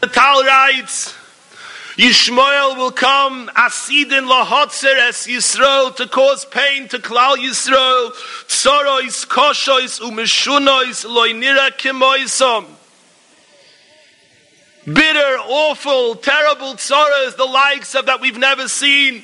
The Tal writes, Yishmael will come asidin lahotzer es Yisrael to cause pain to Klal Yisrael tzorois koshois umeshunois loinira kimoisom bitter, awful, terrible tzorahs, the likes of that we've never seen.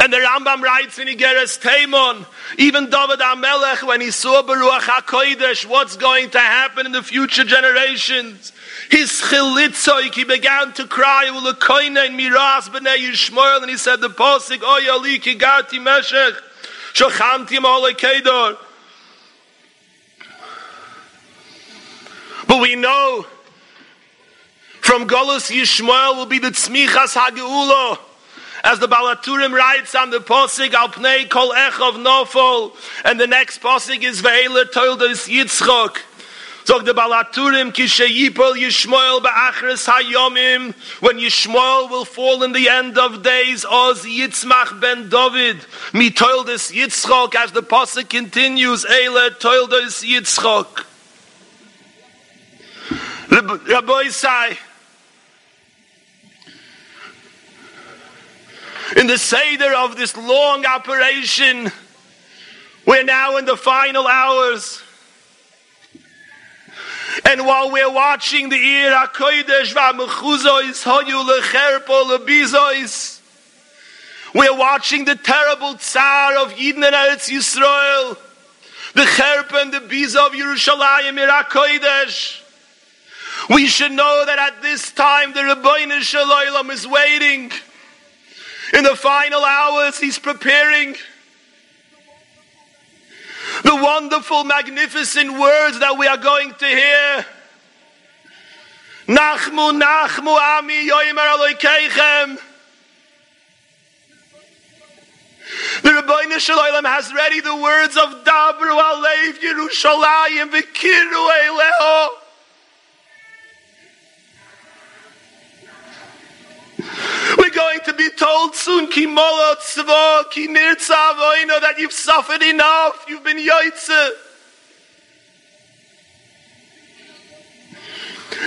And the Rambam writes in Igeres Taimon, even David HaMelech, when he saw Baruch HaKodesh, what's going to happen in the future generations, his chilitzoik, he began to cry, Ulakoine in Miras b'nei Yishmael, and he said the posik, Oy Ali kigarti meshech, shochanti ma'olei kedor. But we know from Golus Yishmael will be the Tzmichas HaGeula. As the Balaturim writes on the Posig, Al Pnei Kol Echov Nofol, and the next Posig is Ve'ele Toldos Yitzchok. So the Balaturim Kishayipol Yishmoel Ba'achris Hayomim, when Yishmoel will fall in the end of days, Oz Yitzmach ben David, Mi Toldos Yitzchok, as the Posig continues, Eile Toldos Yitzchok. Rabbi Sai, in the Seder of this long operation. We're now in the final hours. And while we're watching the Ir lecherpo we're watching the terrible tsar of Eden and Eretz Yisrael, the cherpa and the biza of Yerushalayim Ir HaKodesh. We should know that at this time the Rebbeinu Shalom is waiting in the final hours, he's preparing the wonderful, magnificent words that we are going to hear. Nachmu, Nachmu, Ami, Yoimer Aloikeichem. The Rebbeinu Shalom has ready the words of Dabru Alev Yerushalayim V'kiru Eileho. Going to be told soon, ki molot tzvo, ki nirtzav that you've suffered enough, you've been yoitze.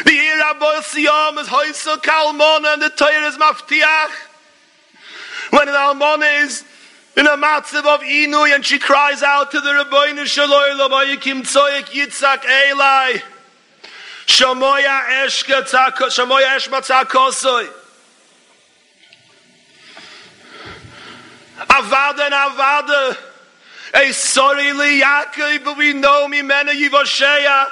The Ira Siyam is Hoysel Kalmona and the Torah is Maftiach. When an Almona is in a matzav of Inui and she cries out to the Rabbeinu Shaloi Labayikim Tzoyek Yitzhak Eli. Shamoya Eshka Tzakosoi. Avada and Avada. A sorry li Yaakov, but we know me mena Yivosheya.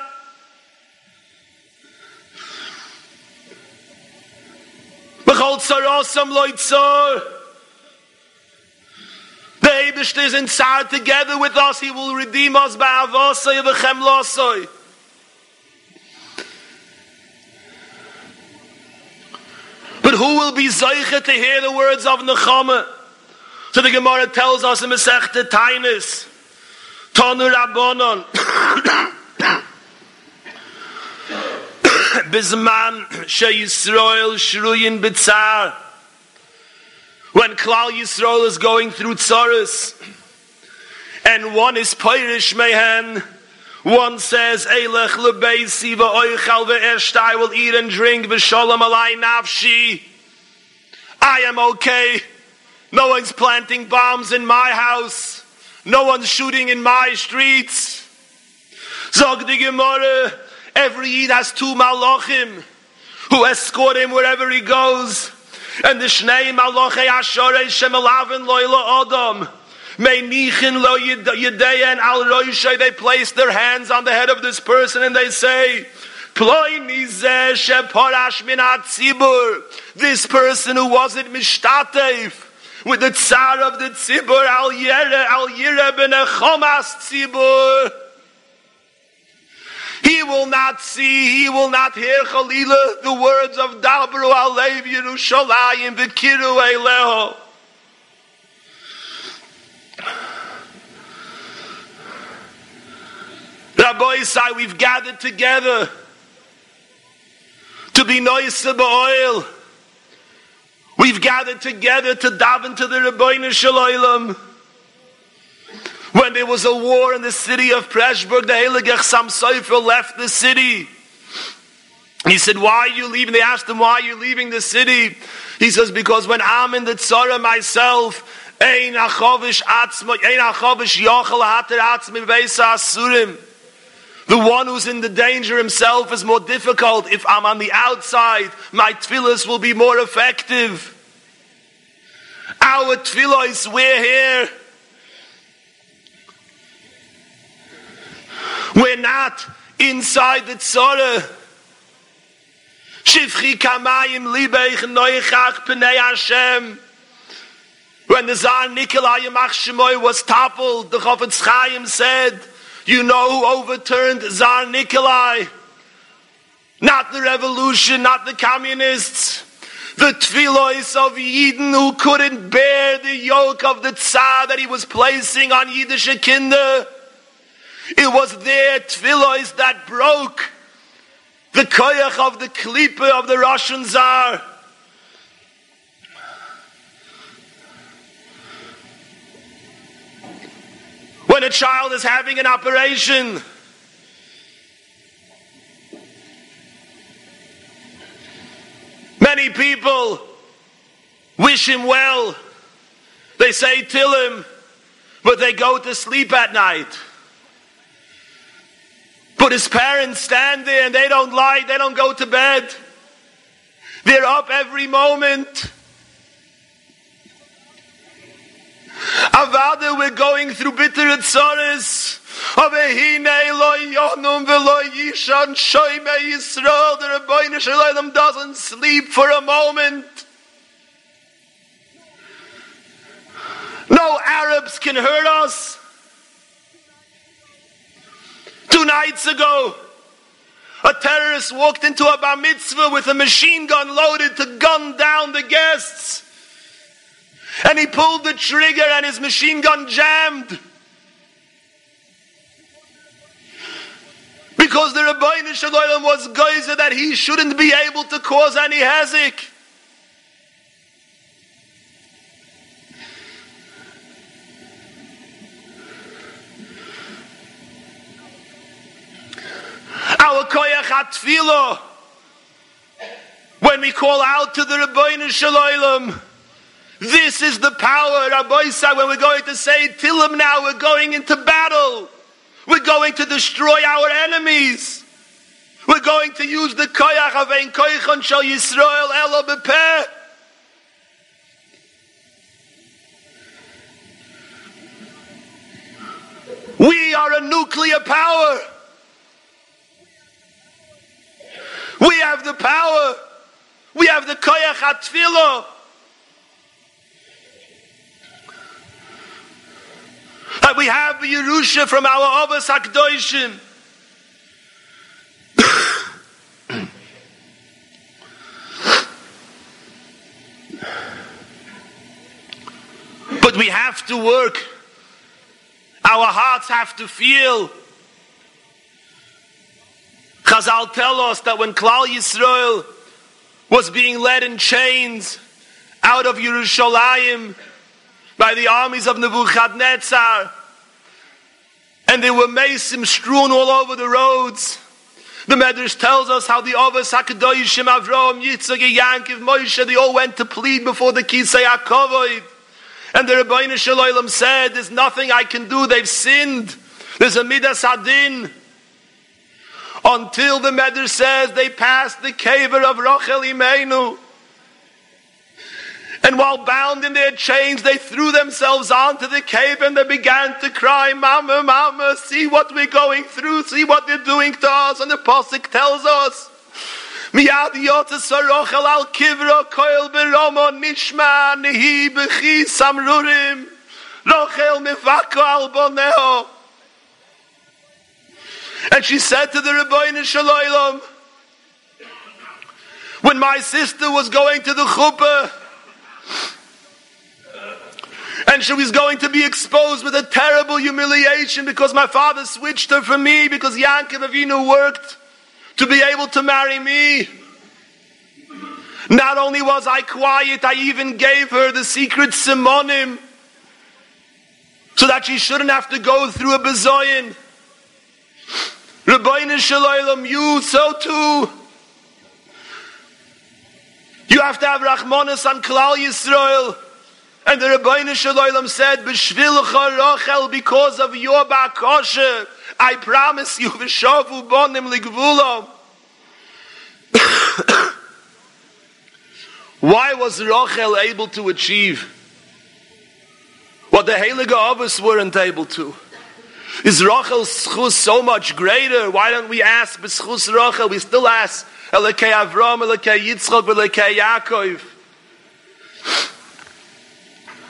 Bechol Tzarosam Loitzor. The Eibishter is inside together with us. He will redeem us by Avosai V'chem Losoi. But who will be Zeicha to hear the words of Nechama? So the Gemara tells us in Masechta Tainis, Tonu Rabbonon, Bizman She Yisrael Shruyin Bitzar, when Klal Yisrael is going through tzaras, and one is Pirish Mehen, one says, Eilech lebeisi v'oichal v'esht, I will eat and drink v'sholem alai nafshi. I am okay. No one's planting bombs in my house. No one's shooting in my streets. Zog the Gemara, every Eid has two malachim who escort him wherever he goes. And the Shnei Malachei Asharei Shemelavin Loila Adam. Meinichin lo Yedeyan al Roishay. They place their hands on the head of this person and they say, min This person who wasn't mishtatev with the tsar of the tzibur al yere al yere ben chomas tzibur. He will not see, he will not hear Chalila the words of Dabru Alev Yerushalayim V'kiru Eileho. Rabbi Isai, we've gathered together to be noise oil. We've gathered together to daven to the Rebbeinu Shalom. When there was a war in the city of Preshburg, the Heilige Chassam Sofer left the city. He said, Why are you leaving? They asked him, Why are you leaving the city? He says, Because when I'm in the tzara myself, Ein achovish yochel hater atzma beisa asurim. The one who's in the danger himself is more difficult. If I'm on the outside, my tefillahs will be more effective. Our tefillahs, we're here. We're not inside the tzara. Shivchi kamayim libeich noichach p'nei Hashem. When the Tsar Nikolai Yamach was toppled, the Chofetz Chaim said, you know who overturned Tsar Nikolai? Not the revolution, not the communists. The tfilos of Yidden who couldn't bear the yoke of the Tsar that he was placing on Yiddish kinder. It was their tfilos that broke the koyach of the klipa of the Russian Tsar. When a child is having an operation. Many people wish him well. They say till him, but they go to sleep at night. But his parents stand there and they don't lie, they don't go to bed. They're up every moment. Avada, we're going through bitter tzaris. Avehine lo yonum oh, velo yishan shoyme Yisrael. The Rebbeinu Shalom doesn't sleep for a moment. No Arabs can hurt us. Two nights ago, a terrorist walked into a bar mitzvah with a machine gun loaded to gun down the guests. And he pulled the trigger and his machine gun jammed. Because the Rabbi Shalom was geyser that he shouldn't be able to cause any havoc. Our koyach when we call out to the Rabbi Shalom, this is the power, Rabbi said, when we're going to say Tilim now, we're going into battle. We're going to destroy our enemies. We're going to use the koyach of ein koychon shal Yisrael elo. We are a nuclear power. We have the power. We have the koyach atfilah. We have Yerusha from our Avos Hakdoishim. but we have to work. Our hearts have to feel. Chazal tell us that when Klal Yisrael was being led in chains out of Yerushalayim by the armies of Nebuchadnezzar, and there were mason strewn all over the roads. The Medrash tells us how the Avos Hakadoshim Avram, Yitzchak, Yankiv, Moshe, they all went to plead before the Kisei HaKavod. And the Rebbeinu Shalom said, there's nothing I can do, they've sinned. There's a Midas Hadin. Until the Medrash says they passed the caver of Rachel Imenu. And while bound in their chains, they threw themselves onto the cave and they began to cry, Mama, Mama, see what we're going through, see what they're doing to us. And the Pasuk tells us, Miyad yotasarochel al kivra koil beromo nishma nehi bechi samrurim rochel mivako al boneo. And she said to the Rebbeinu Shalom, when my sister was going to the chuppah, and she was going to be exposed with a terrible humiliation because my father switched her for me because Yankov Avinu worked to be able to marry me. Not only was I quiet, I even gave her the secret simonim so that she shouldn't have to go through a bezoyin. Rabbeinu Shalom, you so too. You have to have Rachmanis on Klal Yisrael. And the Rabbeinu Shalom said, B'shvilcha Rachel, because of your bakosha, I promise you, V'shavu bonim ligvulam. Why was Rachel able to achieve what the Heilige Avos weren't able to? Is Rachel's schus so much greater? Why don't we ask b'schus Rachel? We still ask Elekei Avram, Elekei Yitzchak, Elekei Yaakov.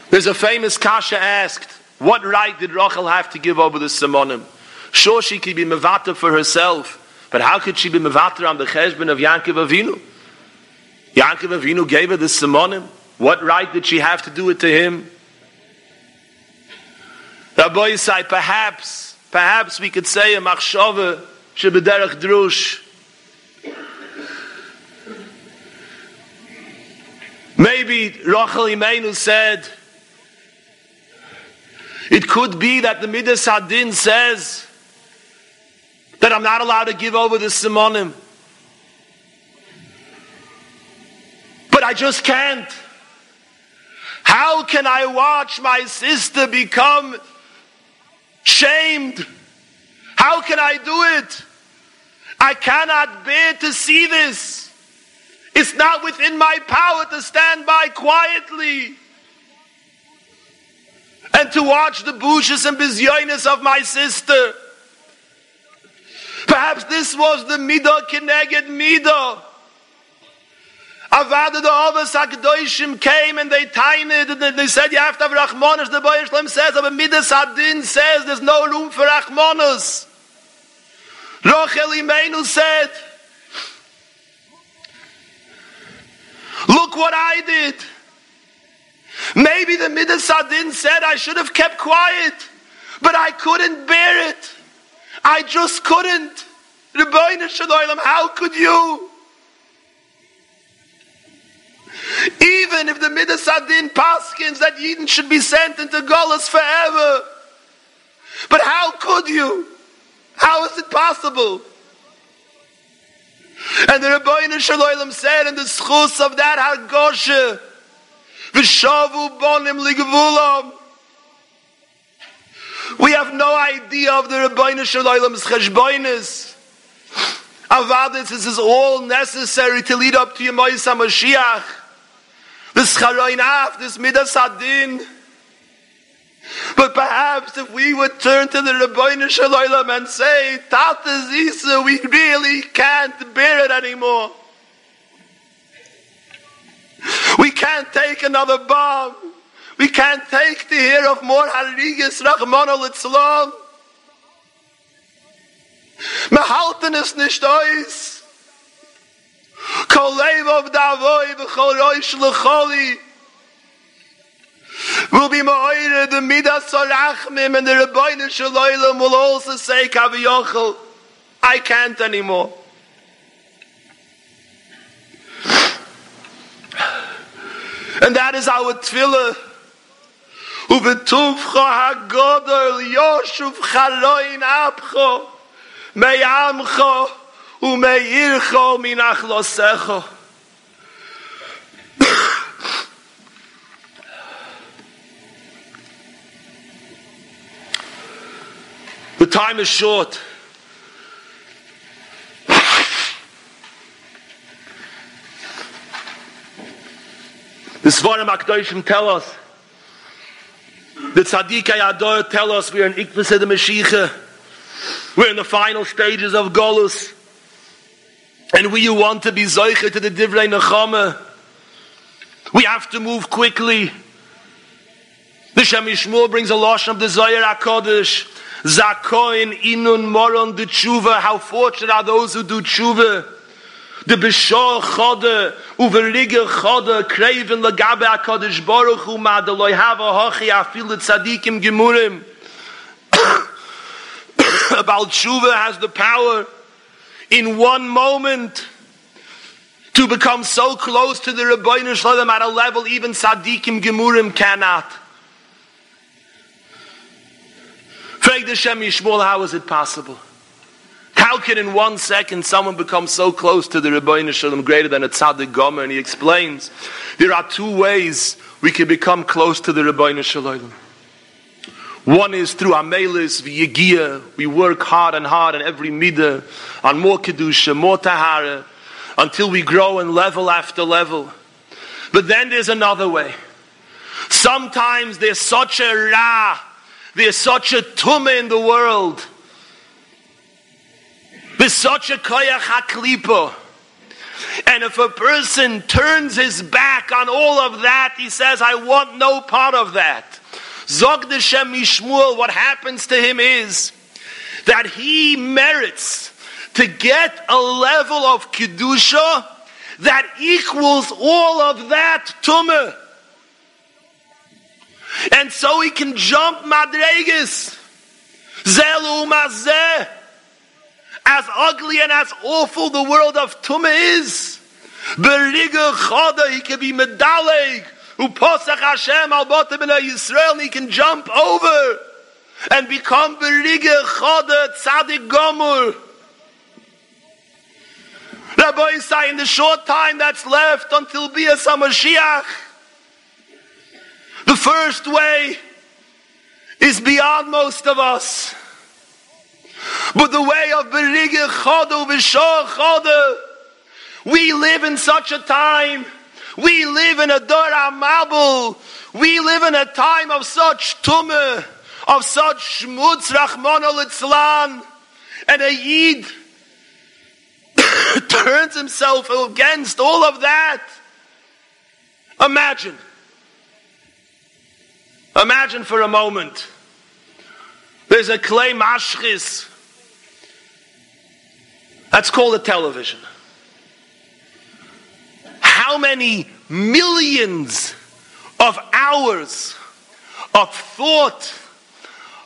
There's a famous kasha asked, what right did Rachel have to give over the Simonim? Sure, she could be mevata for herself, but how could she be mevata on the cheshbon of Yankov Avinu? Yankov Avinu gave her the Simonim. What right did she have to do it to him? Rabbi Yisai, perhaps, perhaps we could say a machshava shebederach drush. Maybe Rachel Imenu said, it could be that the Midas Hadin says that I'm not allowed to give over the Simonim. But I just can't. How can I watch my sister become shamed. How can I do it? I cannot bear to see this. It's not within my power to stand by quietly and to watch the bushes and bizyonis of my sister. Perhaps this was the midah kineged midah. Avada the Avos HaKadoshim came and they tinied and they said you have to have Rachmanis. The Boy says, but Midas Adin says there's no room for Rachmanis. Rachel Imenu said, look what I did. Maybe the Midas Adin said I should have kept quiet, but I couldn't bear it. I just couldn't. Rebbeinu Shalom, how could you? Even if the Midas Adin paskins that Yidden should be sent into Golas forever. But how could you? How is it possible? And the Rabbeinu Shalom said in the schus of that Hargoshe, V'shavu bonim ligvulam. We have no idea of the Rabbeinu Shalom's cheshboinus. Avadis, this is all necessary to lead up to Yemois HaMashiach. This this midas. But perhaps if we would turn to the Rabbeinu Shalom and say, Tata Zisa, we really can't bear it anymore. We can't take another bomb. We can't take the hear of more Harigas Rachmana Litzlan. Mehalten es nicht aus. Will be ma'oire the midas sorachmim and the Rebbeinu Shalom will also say Kaviyochel, I can't anymore. And that is our tefillah. Uvetuvcha hagodol yoshuv chaloin apcho meyamcho umeircho. The time is short. The Svarim HaKadoshim tell us, the Tzadikei Ador tell us we are in Ikvus the Mashiach. We're in the final stages of Golus. And we want to be Zoiche to the Divrei Nechama, we have to move quickly. The Shem MiShmuel brings a lotion of the Zohar HaKodesh. Zakoin inun moron de tshuva. How fortunate are those who do tshuva. The bishor chode uvelige chode kreven legabe HaKodesh Baruch Hu ma de loy hava hochi afil tzadikim gemurim. About tshuva has the power in one moment to become so close to the Rabbeinu Shalom at a level even Sadiqim Gemurim cannot. Frag the Shem MiShmuel, how is it possible? How can in one second someone become so close to the Rebbeinu Shalom greater than a tzaddik gomer? And he explains there are two ways we can become close to the Rebbeinu Shalom. One is through Amelis, V'Yegia. We work hard and hard on every midah, on more Kedusha, more Tahara, until we grow in level after level. But then there's another way. Sometimes there's such a Ra, there's such a Tumah in the world there's such a koyach haklipo. And if a person turns his back on all of that, he says, I want no part of that. Zog Shem Mishmuel, what happens to him is that he merits to get a level of Kedusha that equals all of that Tumah. And so he can jump Madregas. Zelu Mazeh as ugly and as awful the world of Tumah is, Beriga Chada, he can be medaleg, Uposach Hashem al Botem Yisrael, and he can jump over and become Beriga Chada Tzadik Gomur. Rabbi Isai, in the short time that's left until Bias HaMashiach, the first way is beyond most of us. But the way of Berige Chodu V'Shor Chodu, we live in such a time. We live in a Dor Amabul. We live in a time of such tumah, of such shmutz Rahman al and a Yid turns himself against all of that. Imagine. Imagine for a moment. There's a clay mashchis that's called a television. How many millions of hours of thought,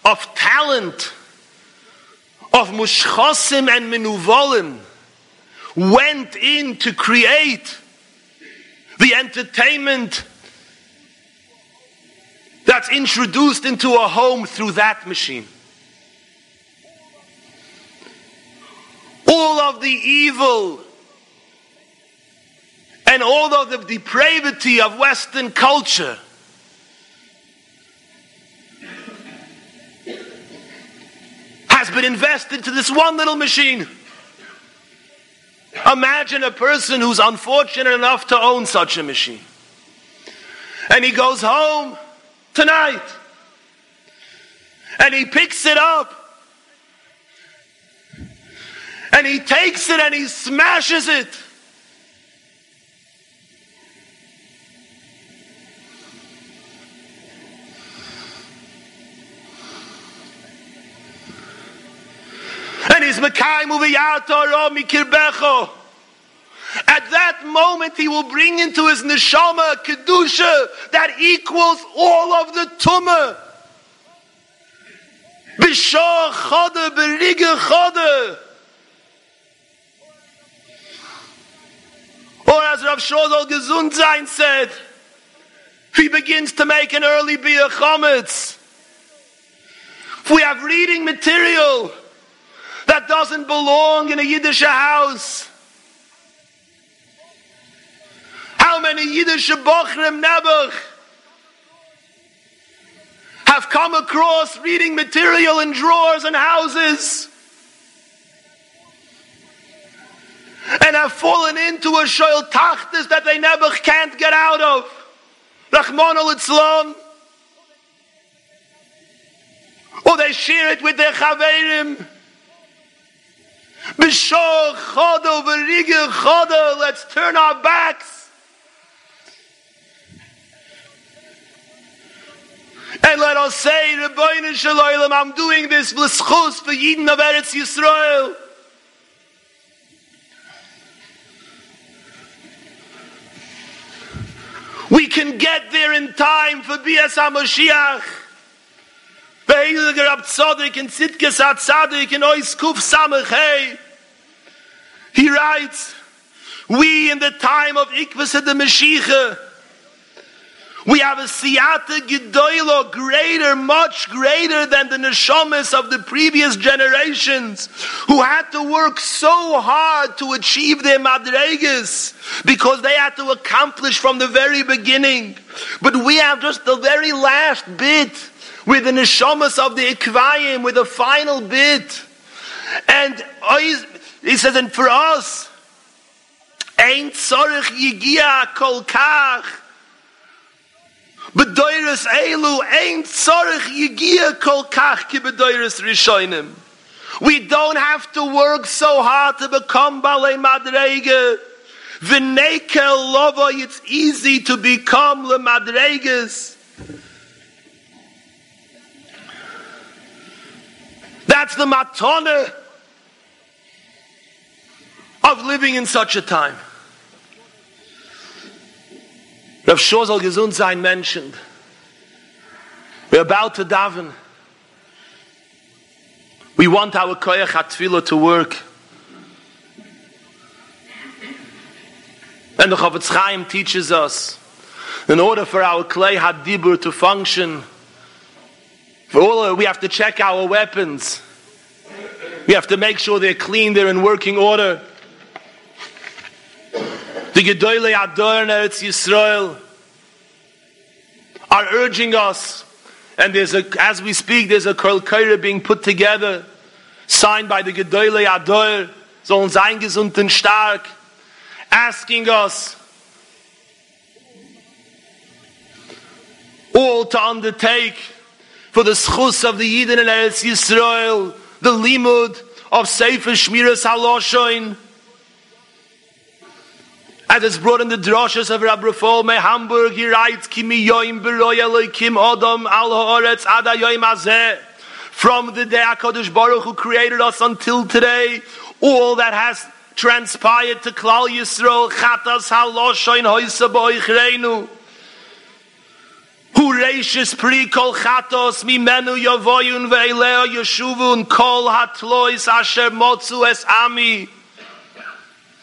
of talent, of mushchosim and menuvolim went in to create the entertainment that's introduced into a home through that machine. all of the evil and all of the depravity of Western culture. Has been invested to this one little machine. Imagine a person who's unfortunate enough to own such a machine. And he goes home tonight. And he picks it up and he takes it and he smashes it. And he's Mikirbecho. At that moment, he will bring into his neshama kedusha that equals all of the tumah. Bishor chode, berige chode. Or as Rav Shodol Gesundsein said, he begins to make an early beer. If we have reading material that doesn't belong in a Yiddish house, how many Yiddish bochrim nebuch have come across reading material in drawers and houses and have fallen into a shoyl tachtis that they never can't get out of. Rahman al Or they share it with their chaverim. Let's turn our backs. And let us say, Shalom, I'm doing this l'schus for Yidden of Eretz Yisrael. We can get there in time for Bias HaMashiach. Be'iliger Ab Tzadik and Tzidkes HaTzadik and Ois Kuf Samach He writes, we in the time of Ikvas the Mashiach, We have a siyata gedoilo greater, much greater than the neshamas of the previous generations who had to work so hard to achieve their madregas because they had to accomplish from the very beginning. But we have just the very last bit with the neshamas of the ikvayim, with the final bit. And he says, and for us, ain't sorich yigia kol kach Bedoyres elu ein tzorich yigia kol kach ki bedoyres rishonim. We don't have to work so hard to become balei madrege. V'nekel lovo, it's easy to become le madreges. That's the matone of living in such a time. Rav Shor soll gesund sein We're about to daven. We want our koyach hatfila to work. And the Chofetz Chaim teaches us, in order for our clay hadibur to function, for all we have to check our weapons. We have to make sure they're clean, they're in working order. The Gedoyle Ador in Eretz Yisrael are urging us, and there's a, as we speak, there's a Kol being put together, signed by the Gedoyle Ador, sollen sein gesund und stark, asking us all to undertake for the schus of the Yidden in Eretz Yisrael, the limud of Sefer Shmiras Haloshoin, as it's brought in the droshes of Rabbi Rafal Hamburg, he writes, Kimi yoim beroy kim odom al ha'oretz ada yoim azeh. From the day HaKadosh Baruch who created us until today, all that has transpired to Klal Yisrael, chatas haloshoin hoysa boichreinu. Hu reishis pri kol chatos mimenu yavoyun ve'eleo yeshuvun kol hatlois asher motzu es ami.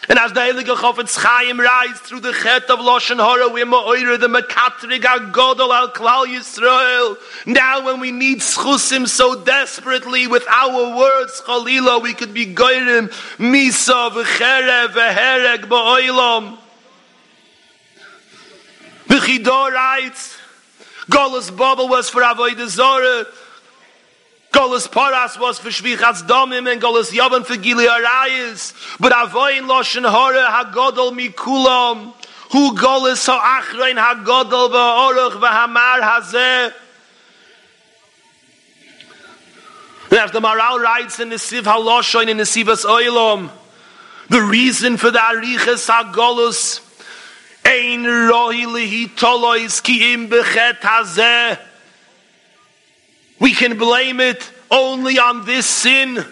And as the Heilige Chofetz Chaim rise through the chet of Lashon Hara, we're ma'oyer the Mekatrig HaGodol al Klal Yisrael. Now when we need schusim so desperately with our words, Chalila, we could be goyrim, misa, v'cherev, v'hereg, ba'oilam. The Chidor writes, Golas Baba was for Avodah Zorah, Golas Paras was for Shvichas Domim and Golas Yavan for Gili Arayis. But Avoin Loshen Hora HaGodol Mikulam. Hu Golas Ha'achrein HaGodol V'Oroch V'Hamar Hazeh. And as the Maharal writes in the Siv Haloshoin in the Sivas Oilom, the reason for the Ariches HaGolus Ein Ki Im Bechet Hazeh we can blame it only on this sin. The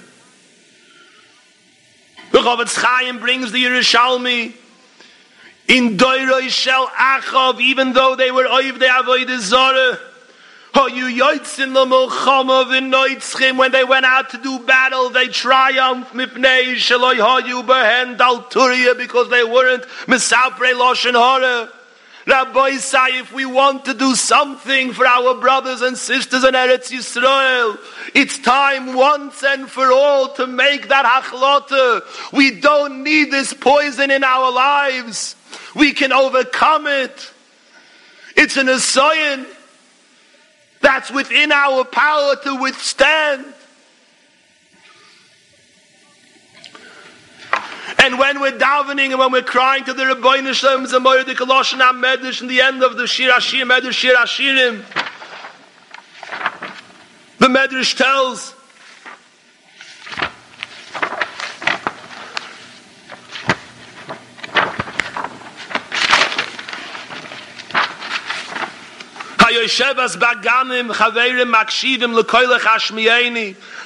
Chofetz Chaim brings the Yerushalmi in Doiroi Shel Achav, even though they were Oiv de Avodah Zorah. When they went out to do battle they triumphed because they weren't hara Rabbi say if we want to do something for our brothers and sisters in Eretz Yisrael, it's time once and for all to make that hachlota. We don't need this poison in our lives. We can overcome it. It's an assignment that's within our power to withstand. And when we're davening and when we're crying to the Rebbeinu Shalom Zamoyer the Colossian Medrash in the end of the Shir Ashir Medrash Shir Ashirim, the Medrash tells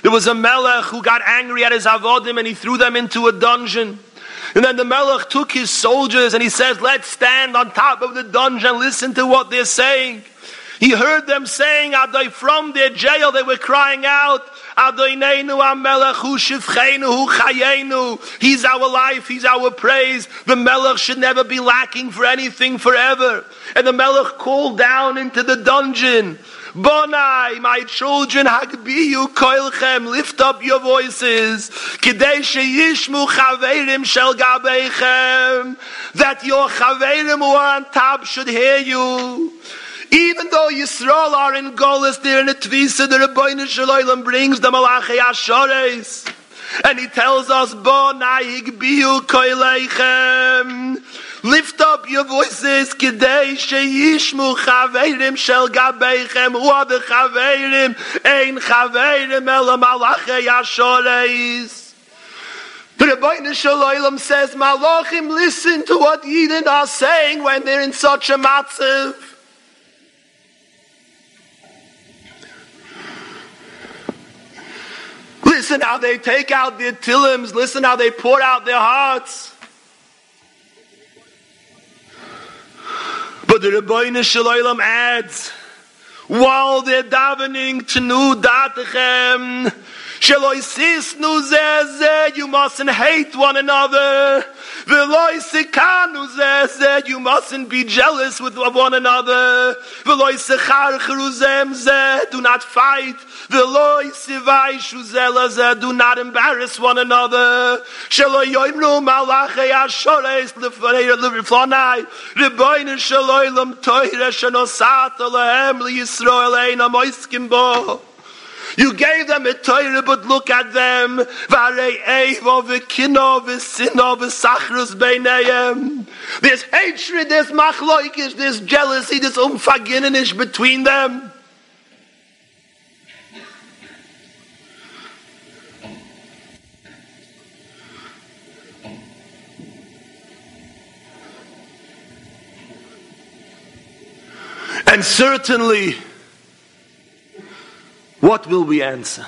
There was a melech who got angry at his avodim and he threw them into a dungeon. And then the Melech took his soldiers and he says, let's stand on top of the dungeon, listen to what they're saying. He heard them saying, Adai, from their jail, they were crying out, Hu Shivchenu Hu. He's our life, He's our praise. The Melech should never be lacking for anything forever. And the Melech called down into the dungeon. Bonai, my children, Hagbiyu Koilchem, lift up your voices. Kidei Sheyishmu Chaverim Shel Gabeichem. That your Chaverim who are on top should hear you. Even though Yisrael are in Golis, they're in a Tvisa, the Rebbeinu Shalom brings the Malachi Ashores. And he tells us, Bonai Higbiyu Koilechem. Lift up your voices, Kidei Sheyishmu Chaverim Shel Gabeichem, Hu the Chaverim, Ein Chaverim El Malachi Ashores. The Rebbeinu Shalom says, Malachim, listen to what Yidden are saying when they're in such a matzav. Listen how they take out their tilims. Listen how they pour out their hearts. But the Rebbeinu Shalom adds, while they're davening to Sheloisisnu zeh you mustn't hate one another. You mustn't be jealous with one another. Do not fight. Do not embarrass one another. Shaloilam toire shenosat alehem liyisrael ein amoiskim bo. You gave them a Torah, but look at them. There's hatred, there's machloikish, there's jealousy, there's umfagininish between them. And certainly, what will we answer?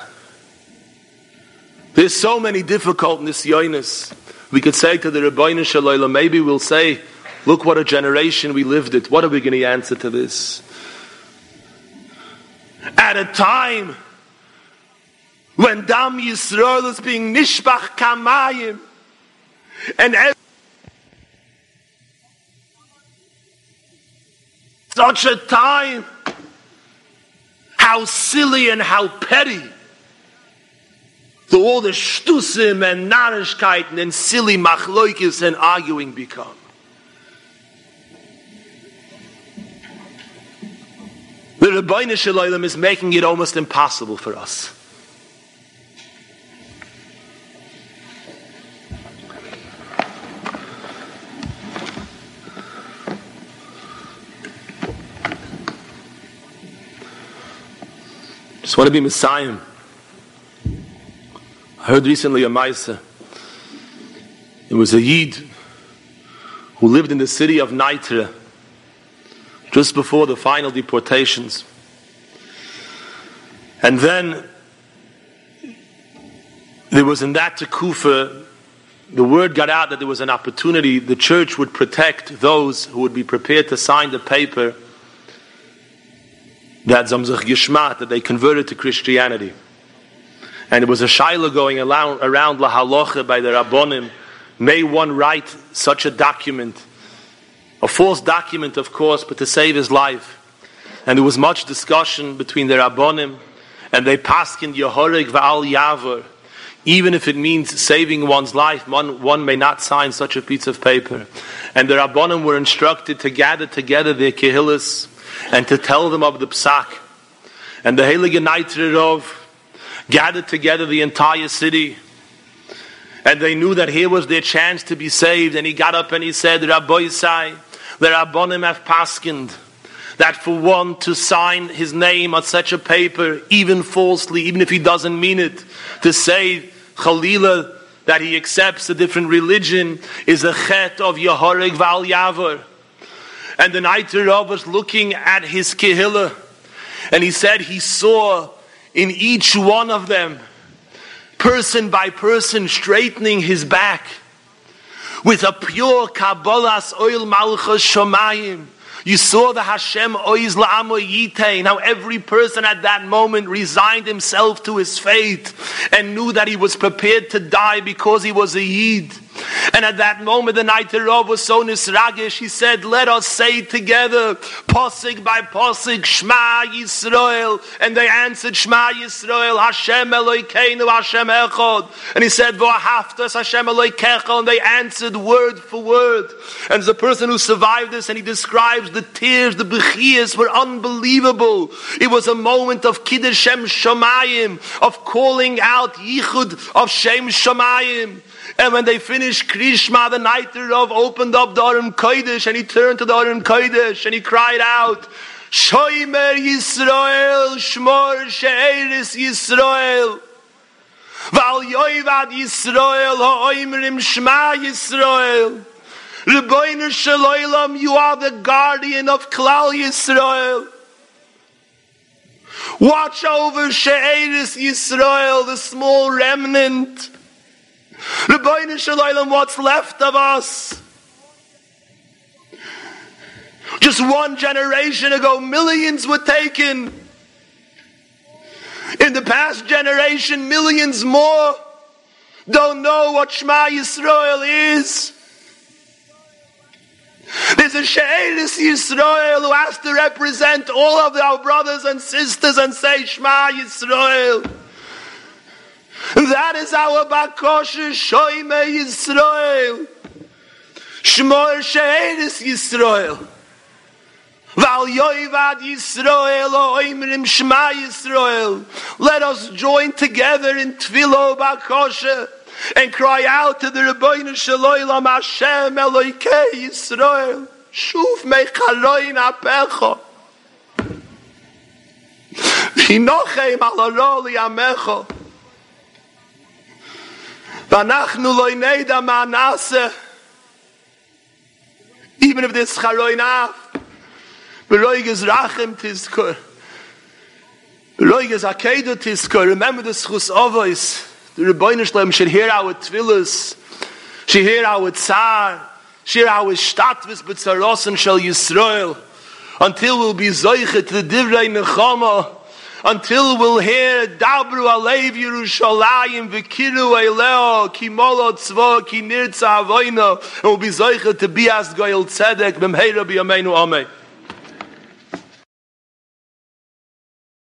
There's so many difficult nisyonis. We could say to the Rebbeinu Shalom, maybe we'll say, look what a generation we lived it. What are we going to answer to this? At a time when Dam Yisrael is being nishbach kamayim, and such a time. How silly and how petty. The all the shtusim and narishkeit and silly machloikis and arguing become. The Rebbeinu Shalom is making it almost impossible for us. Want to be Messiah. I heard recently a Maisa. It was a Yid who lived in the city of Nitra just before the final deportations. And then there was in that Tekufa, the word got out that there was an opportunity, the church would protect those who would be prepared to sign the paper that Zamzach Gishmat, that they converted to Christianity. And it was a shaila going around, around by the Rabbonim. May one write such a document? A false document, of course, but to save his life. And there was much discussion between the Rabbonim, and they passed in Yehorig Va'al Yavor. Even if it means saving one's life, one, one may not sign such a piece of paper. And the Rabbonim were instructed to gather together their kehillas and to tell them of the psak. And the Heilige Neitrerov gathered together the entire city. And they knew that here was their chance to be saved. And he got up and he said, Rabbi Sai, the Rabbonim have paskind that for one to sign his name on such a paper, even falsely, even if he doesn't mean it, to say Khalila that he accepts a different religion is a chet of Yehorig Val Yavor. And the night was looking at his kehillah, and he said he saw in each one of them, person by person, straightening his back with a pure Kabbalah's oil malchus shomayim, You saw the Hashem Oiz La'amo Yitain, how every person at that moment resigned himself to his fate and knew that he was prepared to die because he was a Yid. And at that moment, the night Rav was so nisragish, he said, let us say together, posig by posig, Shema Yisrael. And they answered, Shema Yisrael, Hashem Eloikeinu, Hashem Echad. And he said, V'ahaftas Hashem Eloikecha. And they answered word for word. And the person who survived this, and he describes the tears, the bechias were unbelievable. It was a moment of Kiddush Shem of calling out Yichud of Shem Shamayim. And when they finished Krishma, the night thereof opened up the Arim Kodesh and he turned to the Arim Kodesh and he cried out, Shoimer Yisrael, Shmor She'eris Yisrael. Val Yoivad Yisrael, Ha'oimrim Shema Yisrael. Rebbeinu Shaloilam, you are the guardian of Klal Yisrael. Watch over She'eris Yisrael, the small remnant. Rebbeinu Shalom, what's left of us? Just one generation ago, millions were taken. In the past generation, millions more don't know what Shema Yisrael is. There's a She'eris Yisrael who has to represent all of our brothers and sisters and say Shema Yisrael. That is our Bakosha Shoime Yisrael. Shmor She'eris Yisrael. Val Yoivad Yisrael Oimrim Shema Yisrael. Let us join together in Tvilo Bakosha and cry out to the Rebbeinu Shaloilam Hashem Eloikei Yisrael. Shuv Mecharoin Apecha. Hinochem Alaroli Amecha. Even if there's charoin af. Beroiges rachem tizkur. Beroiges akedu tizkur. Remember the schus ovois. The Rebbeinu Shalom should hear our tefillahs. Should hear our tzar. Should hear our shtatvis b'tzarosen shel Yisrael. Until we'll be zoichet to the divrei nechama until we'll hear Dabru Alev Yerushalayim V'kiru Eileo Ki Molo Tzvo Ki Nirtza Avoino and we'll be Zoicha to be as Goyel Tzedek B'mheira B'yameinu Amen